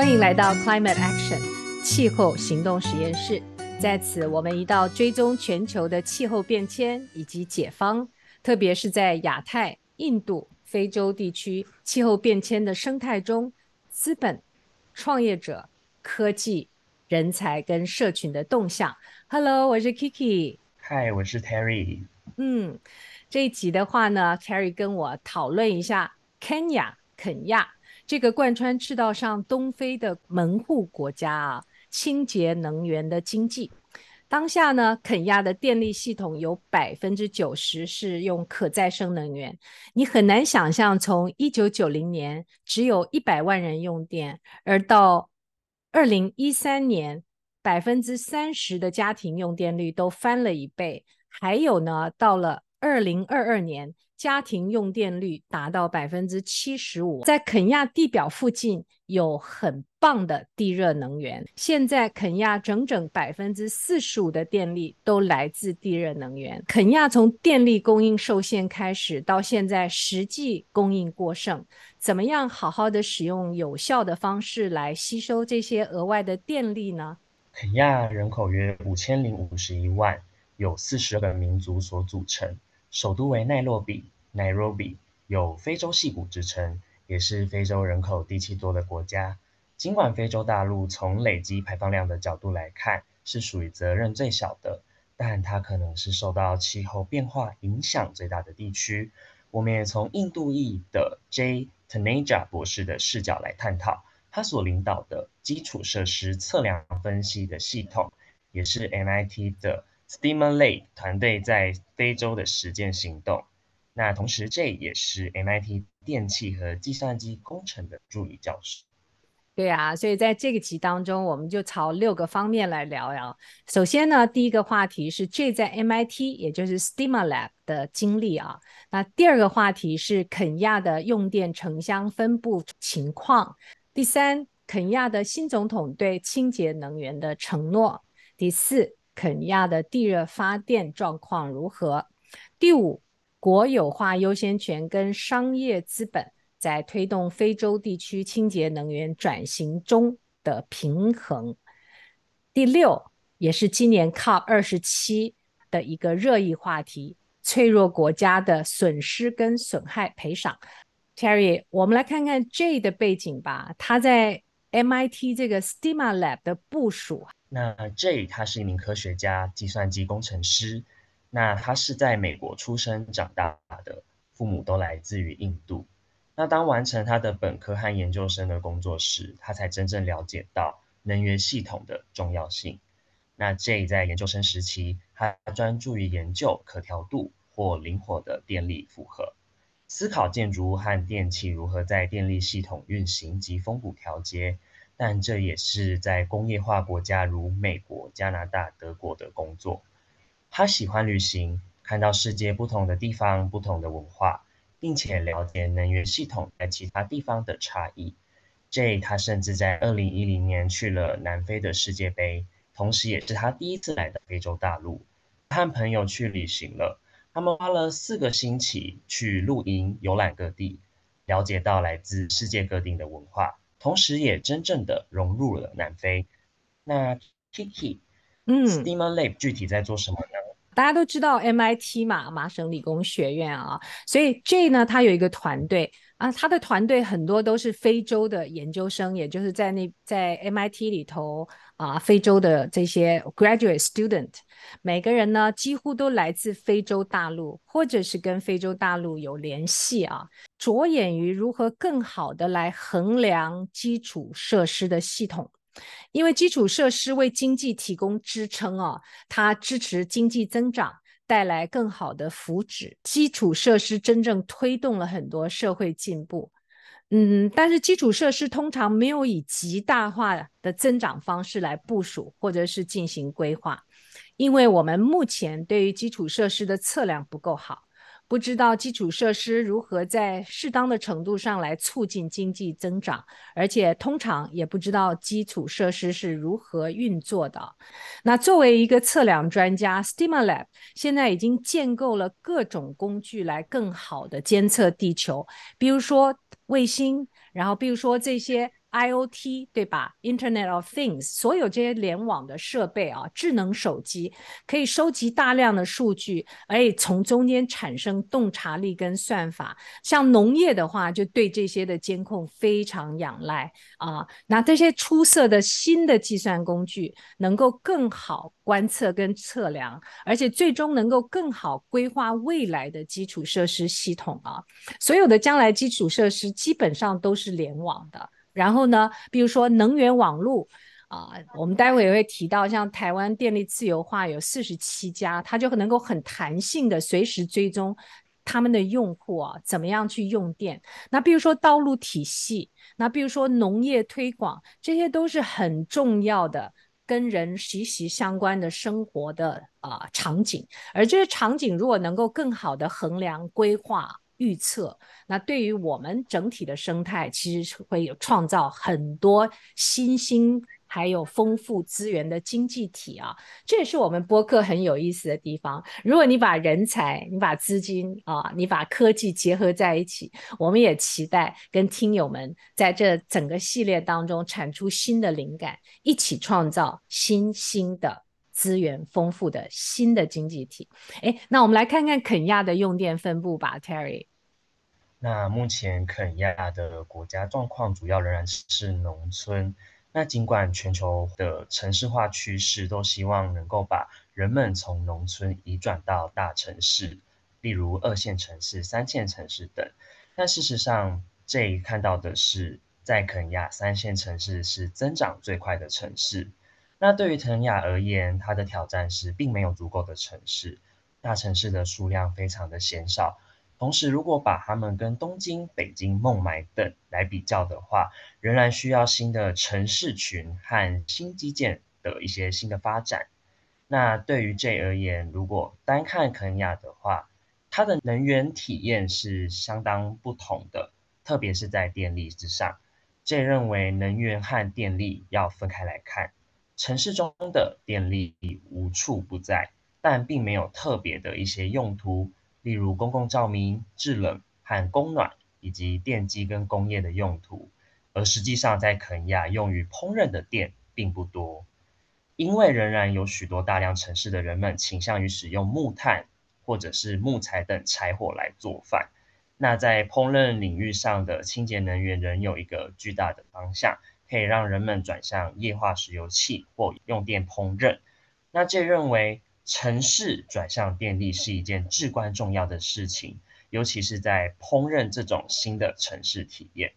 欢迎来到 Climate Action 气候行动实验室。在此，我们一道追踪全球的气候变迁以及解方，特别是在亚太、印度、非洲地区气候变迁的生态中，资本、创业者、科技、人才跟社群的动向。Hello，我是 Kiki。Hi，我是 Terry。嗯，这一集的话呢，Terry 跟我讨论一下 Kenya 肯亚。这个贯穿赤道上东非的门户国家啊，清洁能源的经济。当下呢，肯亚的电力系统有百分之九十是用可再生能源。你很难想象，从一九九零年只有一百万人用电，而到二零一三年，百分之三十的家庭用电率都翻了一倍。还有呢，到了二零二二年。家庭用电率达到百分之七十五，在肯亚地表附近有很棒的地热能源。现在肯亚整整百分之四十五的电力都来自地热能源。肯亚从电力供应受限开始，到现在实际供应过剩，怎么样好好的使用有效的方式来吸收这些额外的电力呢？肯亚人口约五千零五十一万，有四十个民族所组成。首都为奈洛比 （Nairobi），有“非洲细谷”之称，也是非洲人口第七多的国家。尽管非洲大陆从累积排放量的角度来看是属于责任最小的，但它可能是受到气候变化影响最大的地区。我们也从印度裔的 Jay Taneja 博士的视角来探讨，他所领导的基础设施测量分析的系统，也是 MIT 的。STEAMER-Lab 团队在非洲的实践行动。那同时，这也是 MIT 电气和计算机工程的助理教授。对啊，所以在这个集当中，我们就朝六个方面来聊聊。首先呢，第一个话题是 J 在 MIT，也就是 STEAMER-Lab 的经历啊。那第二个话题是肯亚的用电城乡分布情况。第三，肯亚的新总统对清洁能源的承诺。第四。肯尼亚的地热发电状况如何？第五，国有化优先权跟商业资本在推动非洲地区清洁能源转型中的平衡。第六，也是今年 COP 二十七的一个热议话题：脆弱国家的损失跟损害赔偿。Terry，我们来看看 J 的背景吧。他在 MIT 这个 STEAMER-Lab 的部署。那 J 他是一名科学家、计算机工程师。那他是在美国出生长大的，父母都来自于印度。那当完成他的本科和研究生的工作时，他才真正了解到能源系统的重要性。那 J 在研究生时期，他专注于研究可调度或灵活的电力负荷，思考建筑物和电器如何在电力系统运行及风谷调节。但这也是在工业化国家如美国、加拿大、德国的工作。他喜欢旅行，看到世界不同的地方、不同的文化，并且了解能源系统在其他地方的差异。J，他甚至在二零一零年去了南非的世界杯，同时也是他第一次来到非洲大陆。和朋友去旅行了，他们花了四个星期去露营、游览各地，了解到来自世界各地的文化。同时，也真正的融入了南非。那 Kiki，嗯，STEAMER-Lab 具体在做什么呢？大家都知道 MIT 嘛，麻省理工学院啊，所以 Jay 呢，他有一个团队啊，他的团队很多都是非洲的研究生，也就是在那在 MIT 里头啊，非洲的这些 graduate student，每个人呢几乎都来自非洲大陆，或者是跟非洲大陆有联系啊。着眼于如何更好的来衡量基础设施的系统，因为基础设施为经济提供支撑啊，它支持经济增长，带来更好的福祉。基础设施真正推动了很多社会进步，嗯，但是基础设施通常没有以极大化的增长方式来部署或者是进行规划，因为我们目前对于基础设施的测量不够好。不知道基础设施如何在适当的程度上来促进经济增长，而且通常也不知道基础设施是如何运作的。那作为一个测量专家，Stemalab 现在已经建构了各种工具来更好的监测地球，比如说卫星，然后比如说这些 IoT 对吧？Internet of Things，所有这些联网的设备啊，智能手机可以收集大量的数据，而且从中间产生洞察力跟算法。像农业的话，就对这些的监控非常仰赖啊。那这些出色的新的计算工具，能够更好观测跟测量，而且最终能够更好规划未来的基础设施系统啊。所有的将来基础设施基本上都是联网的。然后呢，比如说能源网络啊，我们待会也会提到，像台湾电力自由化有四十七家，它就能够很弹性的随时追踪他们的用户啊，怎么样去用电。那比如说道路体系，那比如说农业推广，这些都是很重要的，跟人息息相关的生活的啊场景。而这些场景如果能够更好的衡量规划。预测，那对于我们整体的生态，其实是会有创造很多新兴还有丰富资源的经济体啊，这也是我们播客很有意思的地方。如果你把人才、你把资金啊、你把科技结合在一起，我们也期待跟听友们在这整个系列当中产出新的灵感，一起创造新兴的。资源丰富的新的经济体，哎，那我们来看看肯亚的用电分布吧，Terry。那目前肯亚的国家状况主要仍然是农村。那尽管全球的城市化趋势都希望能够把人们从农村移转到大城市，例如二线城市、三线城市等，但事实上，这一看到的是，在肯亚三线城市是增长最快的城市。那对于肯亚而言，它的挑战是并没有足够的城市，大城市的数量非常的鲜少。同时，如果把它们跟东京、北京、孟买等来比较的话，仍然需要新的城市群和新基建的一些新的发展。那对于 J 而言，如果单看肯亚的话，它的能源体验是相当不同的，特别是在电力之上。J 认为能源和电力要分开来看。城市中的电力无处不在，但并没有特别的一些用途，例如公共照明、制冷和供暖，以及电机跟工业的用途。而实际上，在肯亚用于烹饪的电并不多，因为仍然有许多大量城市的人们倾向于使用木炭或者是木材等柴火来做饭。那在烹饪领域上的清洁能源仍有一个巨大的方向。可以让人们转向液化石油气或用电烹饪。那这认为城市转向电力是一件至关重要的事情，尤其是在烹饪这种新的城市体验。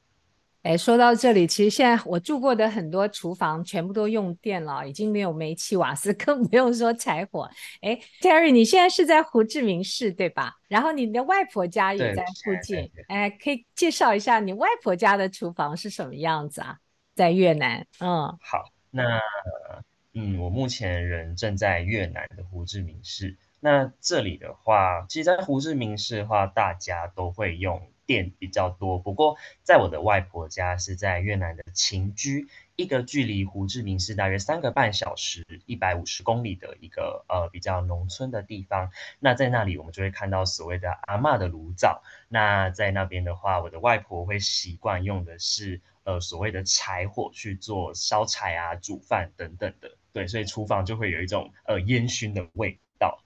哎，说到这里，其实现在我住过的很多厨房全部都用电了，已经没有煤气瓦斯，更不用说柴火。哎，Terry，你现在是在胡志明市对吧？然后你的外婆家也在附近。哎，可以介绍一下你外婆家的厨房是什么样子啊？在越南，嗯，好，那嗯，我目前人正在越南的胡志明市。那这里的话，其实，在胡志明市的话，大家都会用电比较多。不过，在我的外婆家是在越南的清居，一个距离胡志明市大约三个半小时、一百五十公里的一个呃比较农村的地方。那在那里，我们就会看到所谓的阿嬷的炉灶。那在那边的话，我的外婆会习惯用的是。呃，所谓的柴火去做烧柴啊、煮饭等等的，对，所以厨房就会有一种呃烟熏的味道。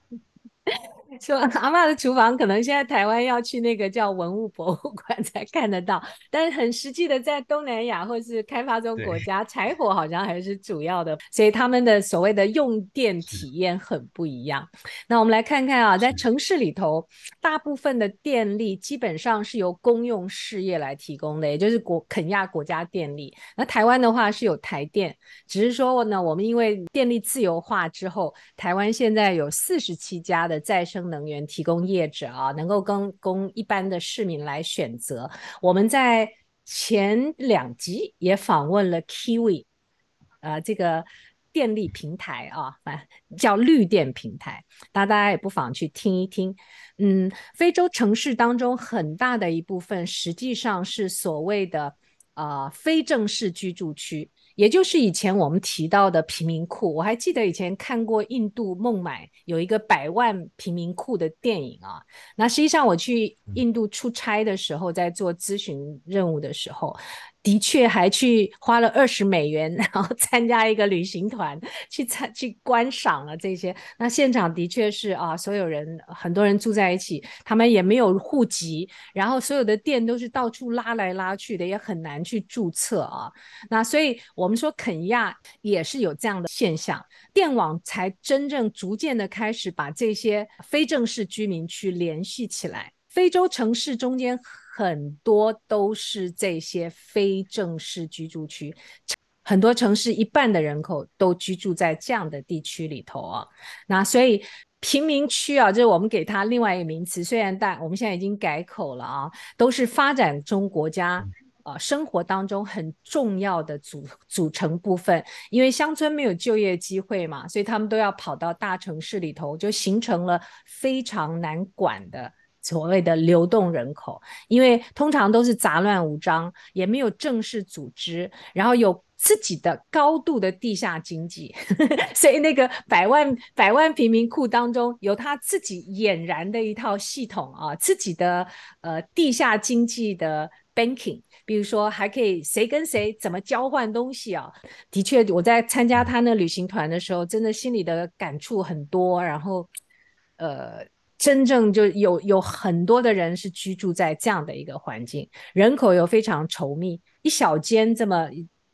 说阿妈的厨房，可能现在台湾要去那个叫文物博物馆 才看得到，但是很实际的，在东南亚或是开发中国家，柴火好像还是主要的，所以他们的所谓的用电体验很不一样。那我们来看看啊，在城市里头，大部分的电力基本上是由公用事业来提供的，也就是国肯亚国家电力。那台湾的话是有台电，只是说呢，我们因为电力自由化之后，台湾现在有四十七家的再生能源提供业者啊，能够供供一般的市民来选择。我们在前两集也访问了 Kiwi，呃，这个电力平台啊，叫绿电平台，那大家也不妨去听一听。嗯，非洲城市当中很大的一部分实际上是所谓的啊、非正式居住区。也就是以前我们提到的贫民窟，我还记得以前看过印度孟买有一个百万贫民窟的电影啊。那实际上我去印度出差的时候，在做咨询任务的时候，的确还去花了二十美元，然后 参加一个旅行团去参去观赏了这些。那现场的确是啊，所有人很多人住在一起，他们也没有户籍，然后所有的店都是到处拉来拉去的，也很难去注册啊。那所以我们说肯亚也是有这样的现象，电网才真正逐渐的开始把这些非正式居民区联系起来。非洲城市中间很多都是这些非正式居住区，很多城市一半的人口都居住在这样的地区里头啊。那所以贫民区啊，就是我们给它另外一个名词，虽然但我们现在已经改口了啊，都是发展中国家呃生活当中很重要的组组成部分。因为乡村没有就业机会嘛，所以他们都要跑到大城市里头，就形成了非常难管的。所谓的流动人口，因为通常都是杂乱无章，也没有正式组织，然后有自己的高度的地下经济，所以那个百万百万贫民窟当中有他自己俨然的一套系统啊，自己的呃地下经济的 banking，比如说还可以谁跟谁怎么交换东西啊，的确我在参加他那旅行团的时候，真的心里的感触很多，然后呃。真正就有有很多的人是居住在这样的一个环境，人口又非常稠密，一小间这么。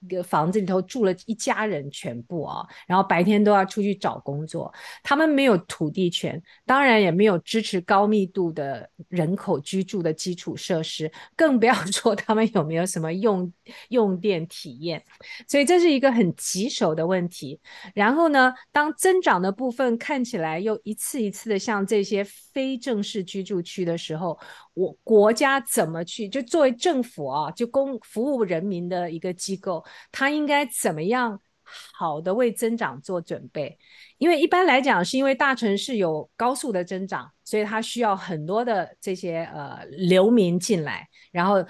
一个房子里头住了一家人全部啊，然后白天都要出去找工作。他们没有土地权，当然也没有支持高密度的人口居住的基础设施，更不要 说他们有没有什么用用电体验。所以这是一个很棘手的问题。然后呢，当增长的部分看起来又一次一次的像这些非正式居住区的时候，我国家怎么去？就作为政府啊，就公服务人民的一个机构。它应该怎么样好的为增长做准备？因为一般来讲，是因为大城市有高速的增长，所以它需要很多的这些呃流民进来，然后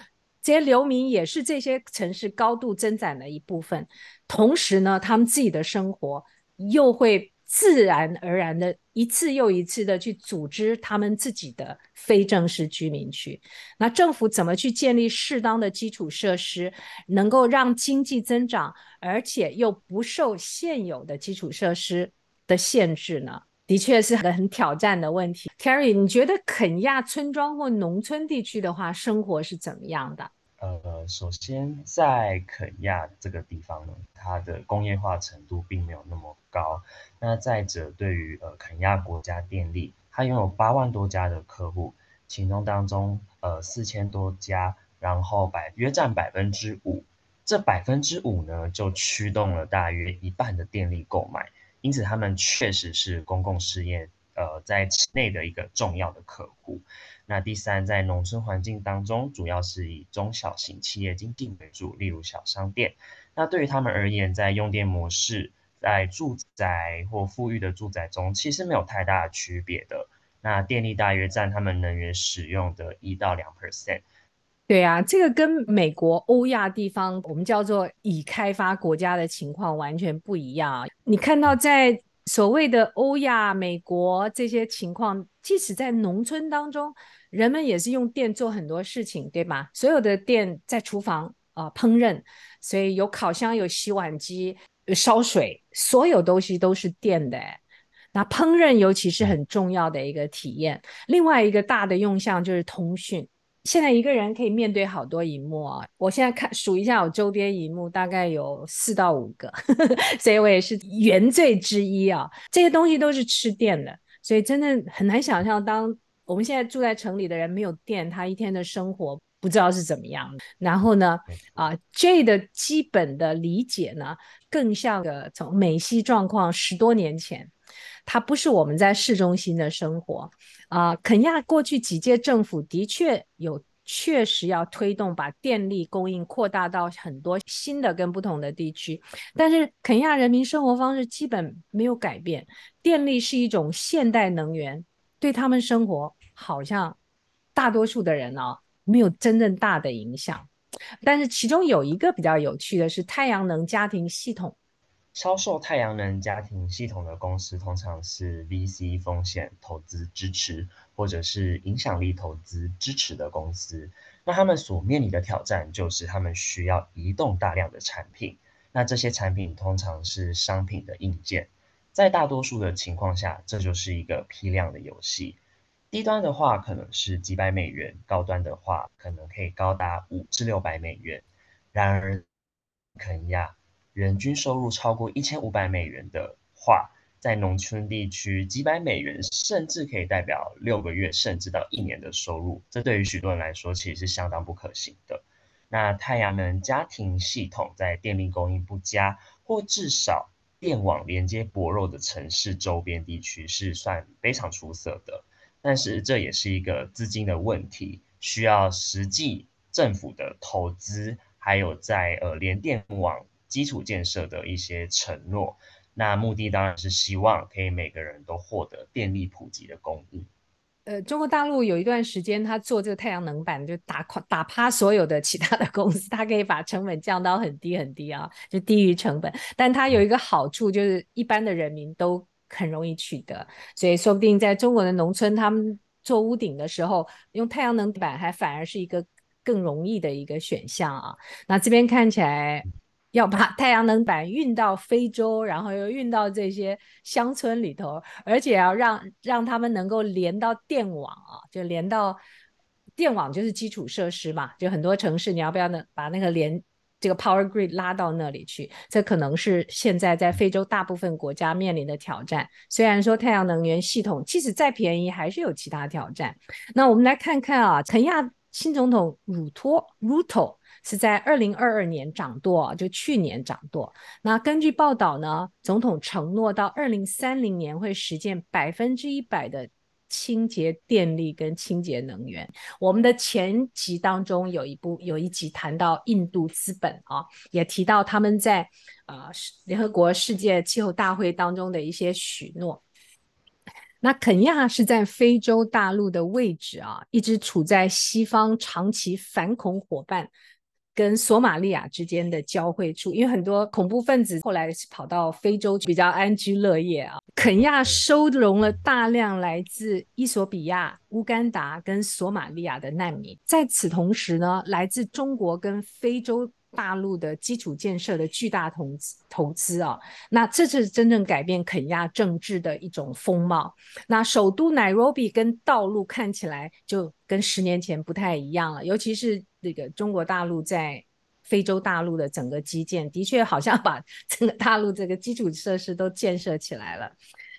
这些流民也是这些城市高度增长的一部分。同时呢，他们自己的生活又会。自然而然的一次又一次的去组织他们自己的非正式居民区，那政府怎么去建立适当的基础设施，能够让经济增长，而且又不受现有的基础设施的限制呢？的确是很很挑战的问题。Terry，你觉得肯亚村庄或农村地区的话，生活是怎么样的？呃，首先在肯亚这个地方呢，它的工业化程度并没有那么高。那再者，对于呃肯亚国家电力，它拥有八万多家的客户，其中当中呃四千多家，然后百约占百分之五，这百分之五呢就驱动了大约一半的电力购买，因此他们确实是公共事业呃在内的一个重要的客户。那第三，在农村环境当中，主要是以中小型企业经营为主，例如小商店。那对于他们而言，在用电模式，在住宅或富裕的住宅中，其实没有太大的区别的。那电力大约占他们能源使用的一到两 percent。对啊，这个跟美国欧亚地方我们叫做已开发国家的情况完全不一样。你看到在所谓的欧亚、美国这些情况，即使在农村当中。人们也是用电做很多事情，对吧？所有的电在厨房啊、呃、烹饪，所以有烤箱、有洗碗机、有烧水，所有东西都是电的。那烹饪尤其是很重要的一个体验。另外一个大的用项就是通讯。现在一个人可以面对好多荧幕啊！我现在看数一下我周边荧幕，大概有四到五个，所以我也是原罪之一啊。这些东西都是吃电的，所以真的很难想象当。我们现在住在城里的人没有电，他一天的生活不知道是怎么样的。然后呢，啊，J 的基本的理解呢，更像个从美西状况十多年前，它不是我们在市中心的生活啊。肯亚过去几届政府的确有确实要推动把电力供应扩大到很多新的跟不同的地区，但是肯亚人民生活方式基本没有改变，电力是一种现代能源。对他们生活好像大多数的人哦，没有真正大的影响，但是其中有一个比较有趣的是太阳能家庭系统，销售太阳能家庭系统的公司通常是 VC 风险投资支持，或者是影响力投资支持的公司。那他们所面临的挑战就是他们需要移动大量的产品。那这些产品通常是商品的硬件，在大多数的情况下，这就是一个批量的游戏。低端的话可能是几百美元，高端的话可能可以高达五至六百美元。然而，肯亚人均收入超过一千五百美元的话，在农村地区，几百美元甚至可以代表六个月甚至到一年的收入。这对于许多人来说，其实是相当不可行的。那太阳能家庭系统在电力供应不佳，或至少电网连接薄弱的城市周边地区，是算非常出色的。但是这也是一个资金的问题，需要实际政府的投资，还有在呃联电网基础建设的一些承诺。那目的当然是希望可以每个人都获得电力普及的供应。呃，中国大陆有一段时间，他做这个太阳能板就打垮打趴所有的其他的公司，他可以把成本降到很低很低啊，就低于成本。但它有一个好处，就是一般的人民都。很容易取得，所以说不定在中国的农村，他们做屋顶的时候用太阳能板，还反而是一个更容易的一个选项啊。那这边看起来要把太阳能板运到非洲，然后又运到这些乡村里头，而且要让让他们能够连到电网啊，就连到电网就是基础设施嘛，就很多城市你要不要能把那个连。这个 power grid 拉到那里去，这可能是现在在非洲大部分国家面临的挑战。虽然说太阳能源系统即使再便宜，还是有其他挑战。那我们来看看啊，肯亚新总统鲁托 Ruto 是在二零二二年掌舵，就去年掌舵。那根据报道呢，总统承诺到二零三零年会实现百分之一百的。清洁电力跟清洁能源，我们的前集当中有一部有一集谈到印度资本啊，也提到他们在呃联合国世界气候大会当中的一些许诺。那肯亚是在非洲大陆的位置啊，一直处在西方长期反恐伙伴。跟索马利亚之间的交汇处，因为很多恐怖分子后来是跑到非洲比较安居乐业啊。肯亚收容了大量来自伊索比亚、乌干达跟索马利亚的难民，在此同时呢，来自中国跟非洲。大陆的基础建设的巨大投资投资啊，那这是真正改变肯亚政治的一种风貌。那首都奈罗比跟道路看起来就跟十年前不太一样了，尤其是那个中国大陆在非洲大陆的整个基建，的确好像把整个大陆这个基础设施都建设起来了。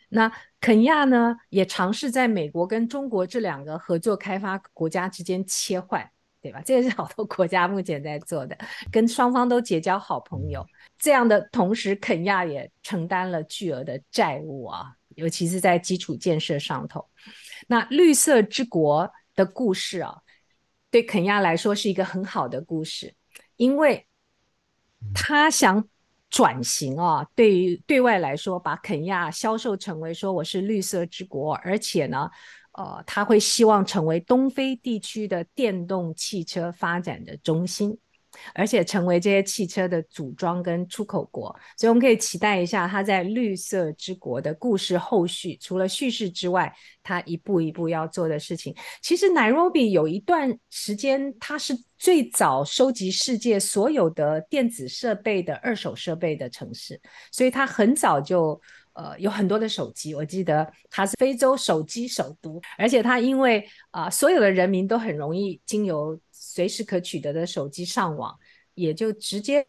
那肯亚呢，也尝试在美国跟中国这两个合作开发国家之间切换。对吧？这也是好多国家目前在做的，跟双方都结交好朋友。这样的同时，肯亚也承担了巨额的债务啊，尤其是在基础建设上头。那绿色之国的故事啊，对肯亚来说是一个很好的故事，因为他想转型啊，对于对外来说，把肯亚销售成为说我是绿色之国，而且呢。呃，他会希望成为东非地区的电动汽车发展的中心，而且成为这些汽车的组装跟出口国。所以，我们可以期待一下他在绿色之国的故事后续。除了叙事之外，他一步一步要做的事情。其实，奈罗比有一段时间，它是最早收集世界所有的电子设备的二手设备的城市，所以它很早就。呃，有很多的手机，我记得它是非洲手机首都，而且它因为啊、所有的人民都很容易经由随时可取得的手机上网，也就直接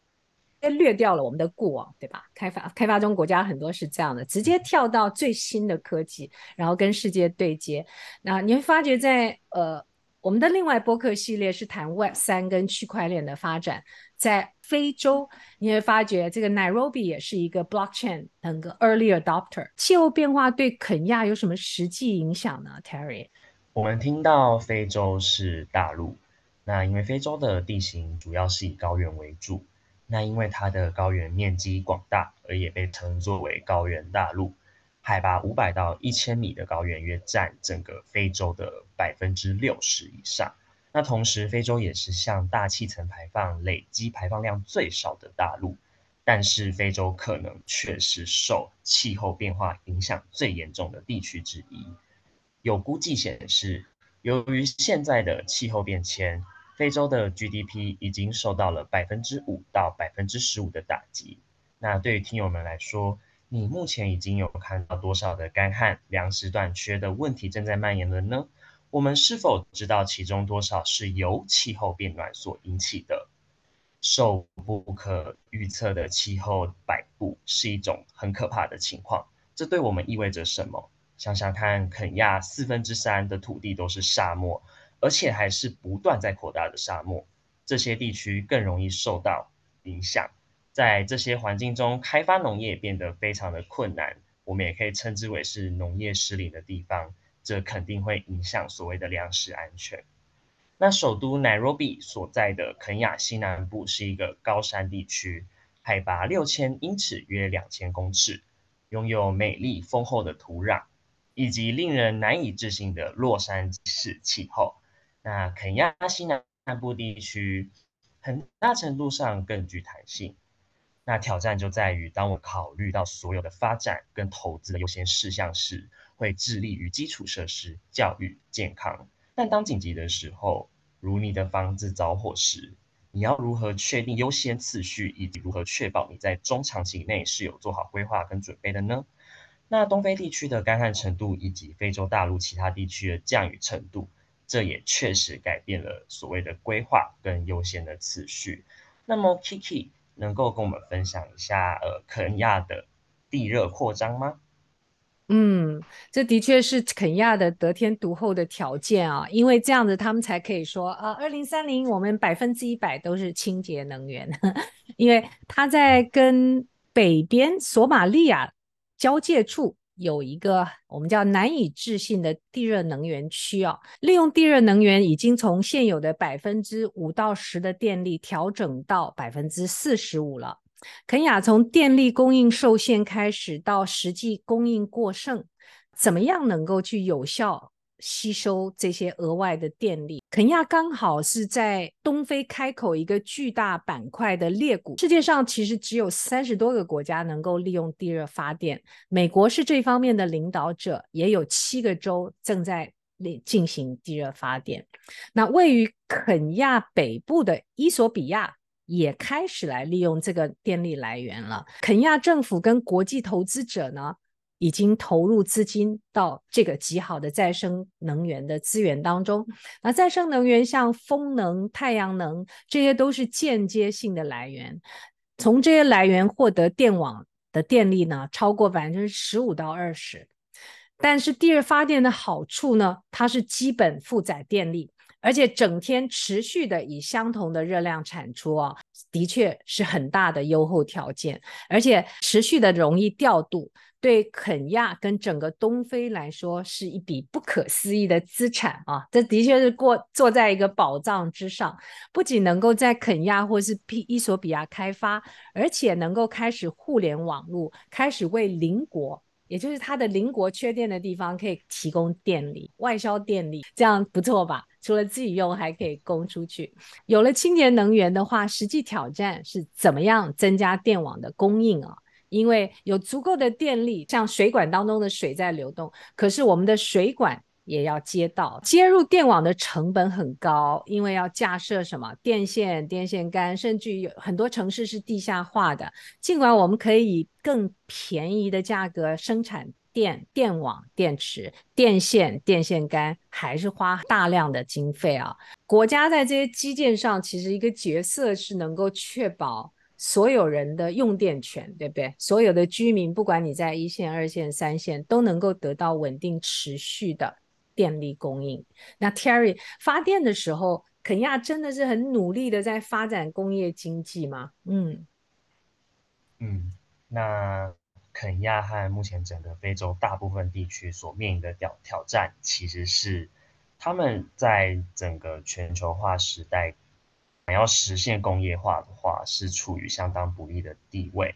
略掉了我们的固网，对吧？开发开发中国家很多是这样的，直接跳到最新的科技，然后跟世界对接。那你会发觉在呃。我们的另外播客系列是谈 Web 三跟区块链的发展，在非洲你会发觉这个 Nairobi 也是一个 Blockchain 等个 Early Adopter。气候变化对肯亚有什么实际影响呢？Terry，我们听到非洲是大陆，那因为非洲的地形主要是以高原为主，那因为它的高原面积广大，而也被称作为高原大陆。海拔五百到一千米的高原约占整个非洲的百分之六十以上。那同时，非洲也是向大气层排放累积排放量最少的大陆。但是非洲可能却是受气候变化影响最严重的地区之一。有估计显示，由于现在的气候变迁，非洲的 GDP 已经受到了百分之五到百分之十五的打击。那对于听友们来说，你目前已经有看到多少的干旱、粮食短缺的问题正在蔓延了呢？我们是否知道其中多少是由气候变暖所引起的？受不可预测的气候摆布是一种很可怕的情况。这对我们意味着什么？想想看，肯亚四分之三的土地都是沙漠，而且还是不断在扩大的沙漠。这些地区更容易受到影响。在这些环境中，开发农业变得非常的困难。我们也可以称之为是农业失灵的地方。这肯定会影响所谓的粮食安全。那首都内罗毕所在的肯亚西南部是一个高山地区，海拔六千英尺，约两千公尺，拥有美丽丰厚的土壤，以及令人难以置信的洛杉矶式气候。那肯亚西南部地区很大程度上更具弹性。那挑战就在于，当我考虑到所有的发展跟投资的优先事项时，会致力于基础设施、教育、健康。但当紧急的时候，如你的房子着火时，你要如何确定优先次序，以及如何确保你在中长期内是有做好规划跟准备的呢？那东非地区的干旱程度以及非洲大陆其他地区的降雨程度，这也确实改变了所谓的规划跟优先的次序。那么，Kiki 能够跟我们分享一下，呃，肯亚的地热扩张吗？嗯，这的确是肯亚的得天独厚的条件啊，因为这样子他们才可以说啊，二零三零我们百分之一百都是清洁能源，因为它在跟北边索马利亚交界处有一个我们叫难以置信的地热能源区啊，利用地热能源已经从现有的百分之五到十的电力调整到百分之四十五了。肯雅从电力供应受限开始，到实际供应过剩，怎么样能够去有效吸收这些额外的电力？肯亚刚好是在东非开口一个巨大板块的裂谷，世界上其实只有三十多个国家能够利用地热发电，美国是这方面的领导者，也有七个州正在进行地热发电。那位于肯亚北部的伊索比亚。也开始来利用这个电力来源了。肯亚政府跟国际投资者呢，已经投入资金到这个极好的再生能源的资源当中。那再生能源像风能、太阳能，这些都是间接性的来源。从这些来源获得电网的电力呢，超过百分之十五到二十。但是地热发电的好处呢，它是基本负载电力。而且整天持续的以相同的热量产出哦，的确是很大的优厚条件，而且持续的容易调度，对肯亚跟整个东非来说是一笔不可思议的资产啊！这的确是过坐在一个宝藏之上，不仅能够在肯亚或是伊索比亚开发，而且能够开始互联网络，开始为邻国。也就是它的邻国缺电的地方可以提供电力，外销电力，这样不错吧？除了自己用，还可以供出去。有了清洁能源的话，实际挑战是怎么样增加电网的供应啊？因为有足够的电力，像水管当中的水在流动，可是我们的水管。也要接到接入电网的成本很高，因为要架设什么电线、电线杆，甚至于有很多城市是地下化的。尽管我们可以以更便宜的价格生产电、电网、电池、电线、电线杆，还是花大量的经费啊。国家在这些基建上，其实一个角色是能够确保所有人的用电权，对不对？所有的居民，不管你在一线、二线、三线，都能够得到稳定持续的。电力供应，那 Terry 发电的时候，肯亚真的是很努力的在发展工业经济吗？嗯嗯，那肯亚和目前整个非洲大部分地区所面临的挑挑战，其实是他们在整个全球化时代，想要实现工业化的话，是处于相当不利的地位。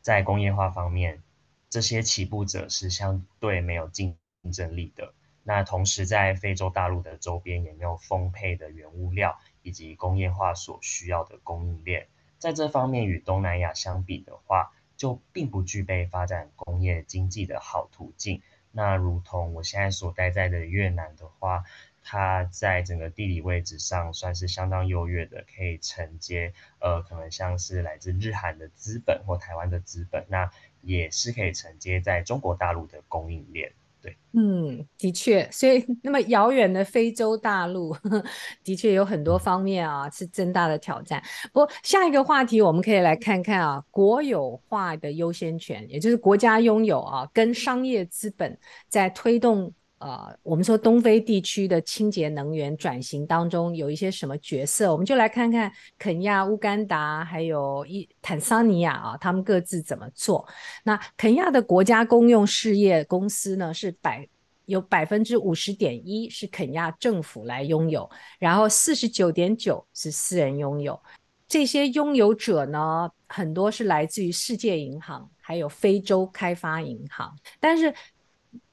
在工业化方面，这些起步者是相对没有竞争力的。那同时，在非洲大陆的周边也没有丰沛的原物料以及工业化所需要的供应链，在这方面与东南亚相比的话，就并不具备发展工业经济的好途径。那如同我现在所待在的越南的话，它在整个地理位置上算是相当优越的，可以承接呃，可能像是来自日韩的资本或台湾的资本，那也是可以承接在中国大陆的供应链。对，嗯，的确，所以那么遥远的非洲大陆，的确有很多方面啊，是增大的挑战。不过下一个话题，我们可以来看看啊，国有化的优先权，也就是国家拥有啊，跟商业资本在推动。呃，我们说东非地区的清洁能源转型当中有一些什么角色？我们就来看看肯亚、乌干达还有一坦桑尼亚啊，他们各自怎么做。那肯亚的国家公用事业公司呢，是百有百分之五十点一是肯亚政府来拥有，然后四十九点九是私人拥有。这些拥有者呢，很多是来自于世界银行，还有非洲开发银行，但是。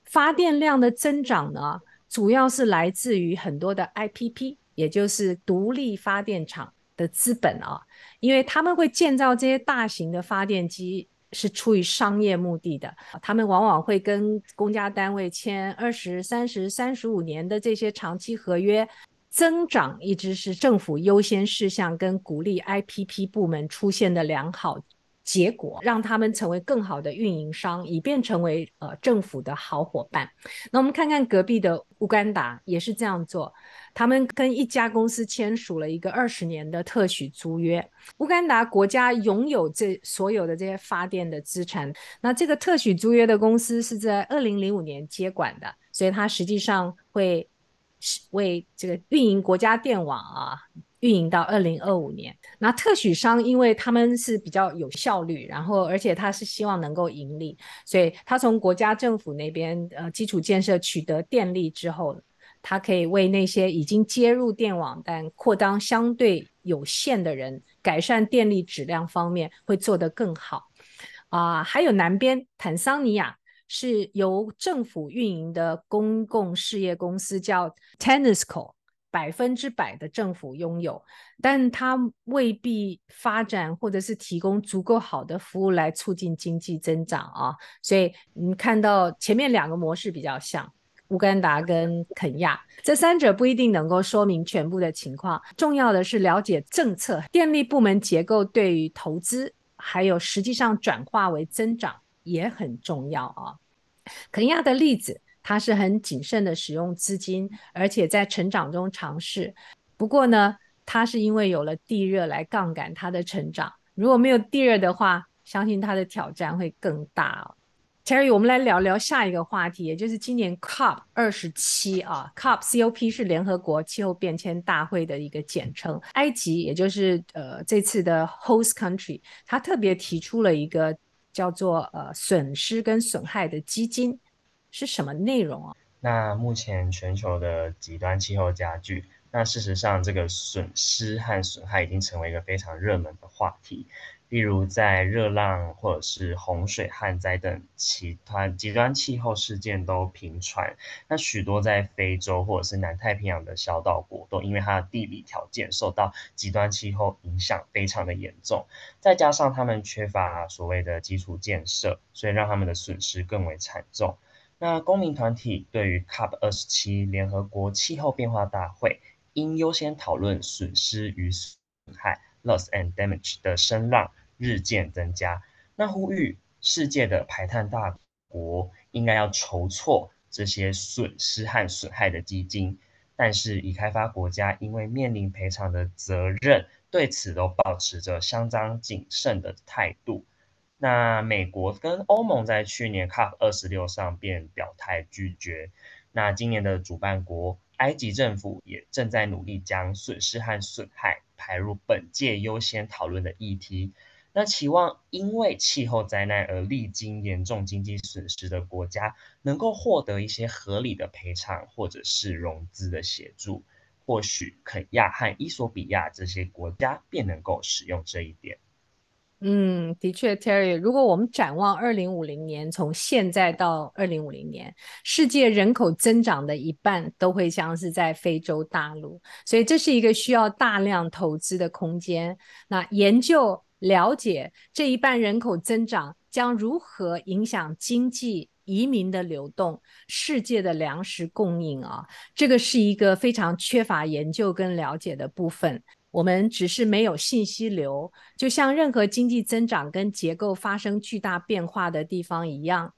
发电量的增长呢，主要是来自于很多的 IPP，也就是独立发电厂的资本啊，因为他们会建造这些大型的发电机是出于商业目的的，他们往往会跟公家单位签二十、三十、三十五年的这些长期合约，增长一直是政府优先事项，跟鼓励 IPP 部门出现的良好。结果让他们成为更好的运营商，以便成为呃政府的好伙伴。那我们看看隔壁的乌干达也是这样做，他们跟一家公司签署了一个二十年的特许租约。乌干达国家拥有这所有的这些发电的资产。那这个特许租约的公司是在二零零五年接管的，所以它实际上会为这个运营国家电网啊。运营到二零二五年，那特许商因为他们是比较有效率，然后而且他是希望能够盈利，所以他从国家政府那边呃基础建设取得电力之后，他可以为那些已经接入电网但扩张相对有限的人，改善电力质量方面会做得更好啊、呃。还有南边坦桑尼亚是由政府运营的公共事业公司叫 TANESCO。百分之百的政府拥有，但它未必发展或者是提供足够好的服务来促进经济增长啊。所以你看到前面两个模式比较像乌干达跟肯亚，这三者不一定能够说明全部的情况。重要的是了解政策、电力部门结构对于投资，还有实际上转化为增长也很重要啊。肯亚的例子。它是很谨慎的使用资金，而且在成长中尝试。不过呢，它是因为有了地热来杠杆它的成长。如果没有地热的话，相信它的挑战会更大哦。Terry，我们来聊聊下一个话题，也就是今年 COP 二十七啊，COP COP 是联合国气候变迁大会的一个简称。埃及也就是呃这次的 host country，它特别提出了一个叫做呃损失跟损害的基金。是什么内容啊？那目前全球的极端气候加剧，那事实上这个损失和损害已经成为一个非常热门的话题。例如在热浪或者是洪水旱灾等其他极端气候事件都频传，那许多在非洲或者是南太平洋的小岛国都因为它的地理条件受到极端气候影响非常的严重，再加上他们缺乏所谓的基础建设，所以让他们的损失更为惨重。那公民团体对于 COP 二十七联合国气候变化大会应优先讨论损失与损害 （loss and damage） 的声浪日渐增加。那呼吁世界的排碳大国应该要筹措这些损失和损害的基金，但是已开发国家因为面临赔偿的责任，对此都保持着相当谨慎的态度。那美国跟欧盟在去年 COP 二十六上便表态拒绝。那今年的主办国埃及政府也正在努力将损失和损害排入本届优先讨论的议题。那期望因为气候灾难而历经严重经济损失的国家能够获得一些合理的赔偿或者是融资的协助。或许肯亚和伊索比亚这些国家便能够使用这一点。嗯，的确，Terry，如果我们展望二零五零年，从现在到二零五零年，世界人口增长的一半都会像是在非洲大陆，所以这是一个需要大量投资的空间。那研究了解这一半人口增长将如何影响经济、移民的流动、世界的粮食供应啊，这个是一个非常缺乏研究跟了解的部分。我们只是没有信息流，就像任何经济增长跟结构发生巨大变化的地方一样，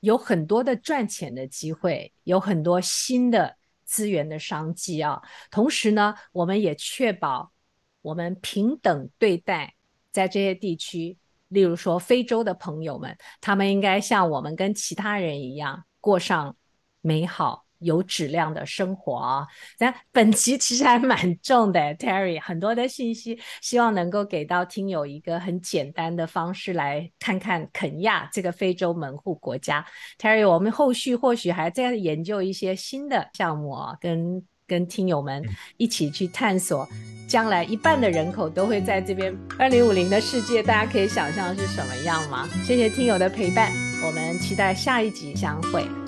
有很多的赚钱的机会，有很多新的资源的商机啊。同时呢，我们也确保我们平等对待在这些地区，例如说非洲的朋友们，他们应该像我们跟其他人一样过上美好。有质量的生活啊！那本期其实还蛮重的，Terry，很多的信息，希望能够给到听友一个很简单的方式来看看肯亚这个非洲门户国家。Terry，我们后续或许还在研究一些新的项目啊，跟跟听友们一起去探索，将来一半的人口都会在这边。二零五零的世界，大家可以想象是什么样吗？谢谢听友的陪伴，我们期待下一集相会。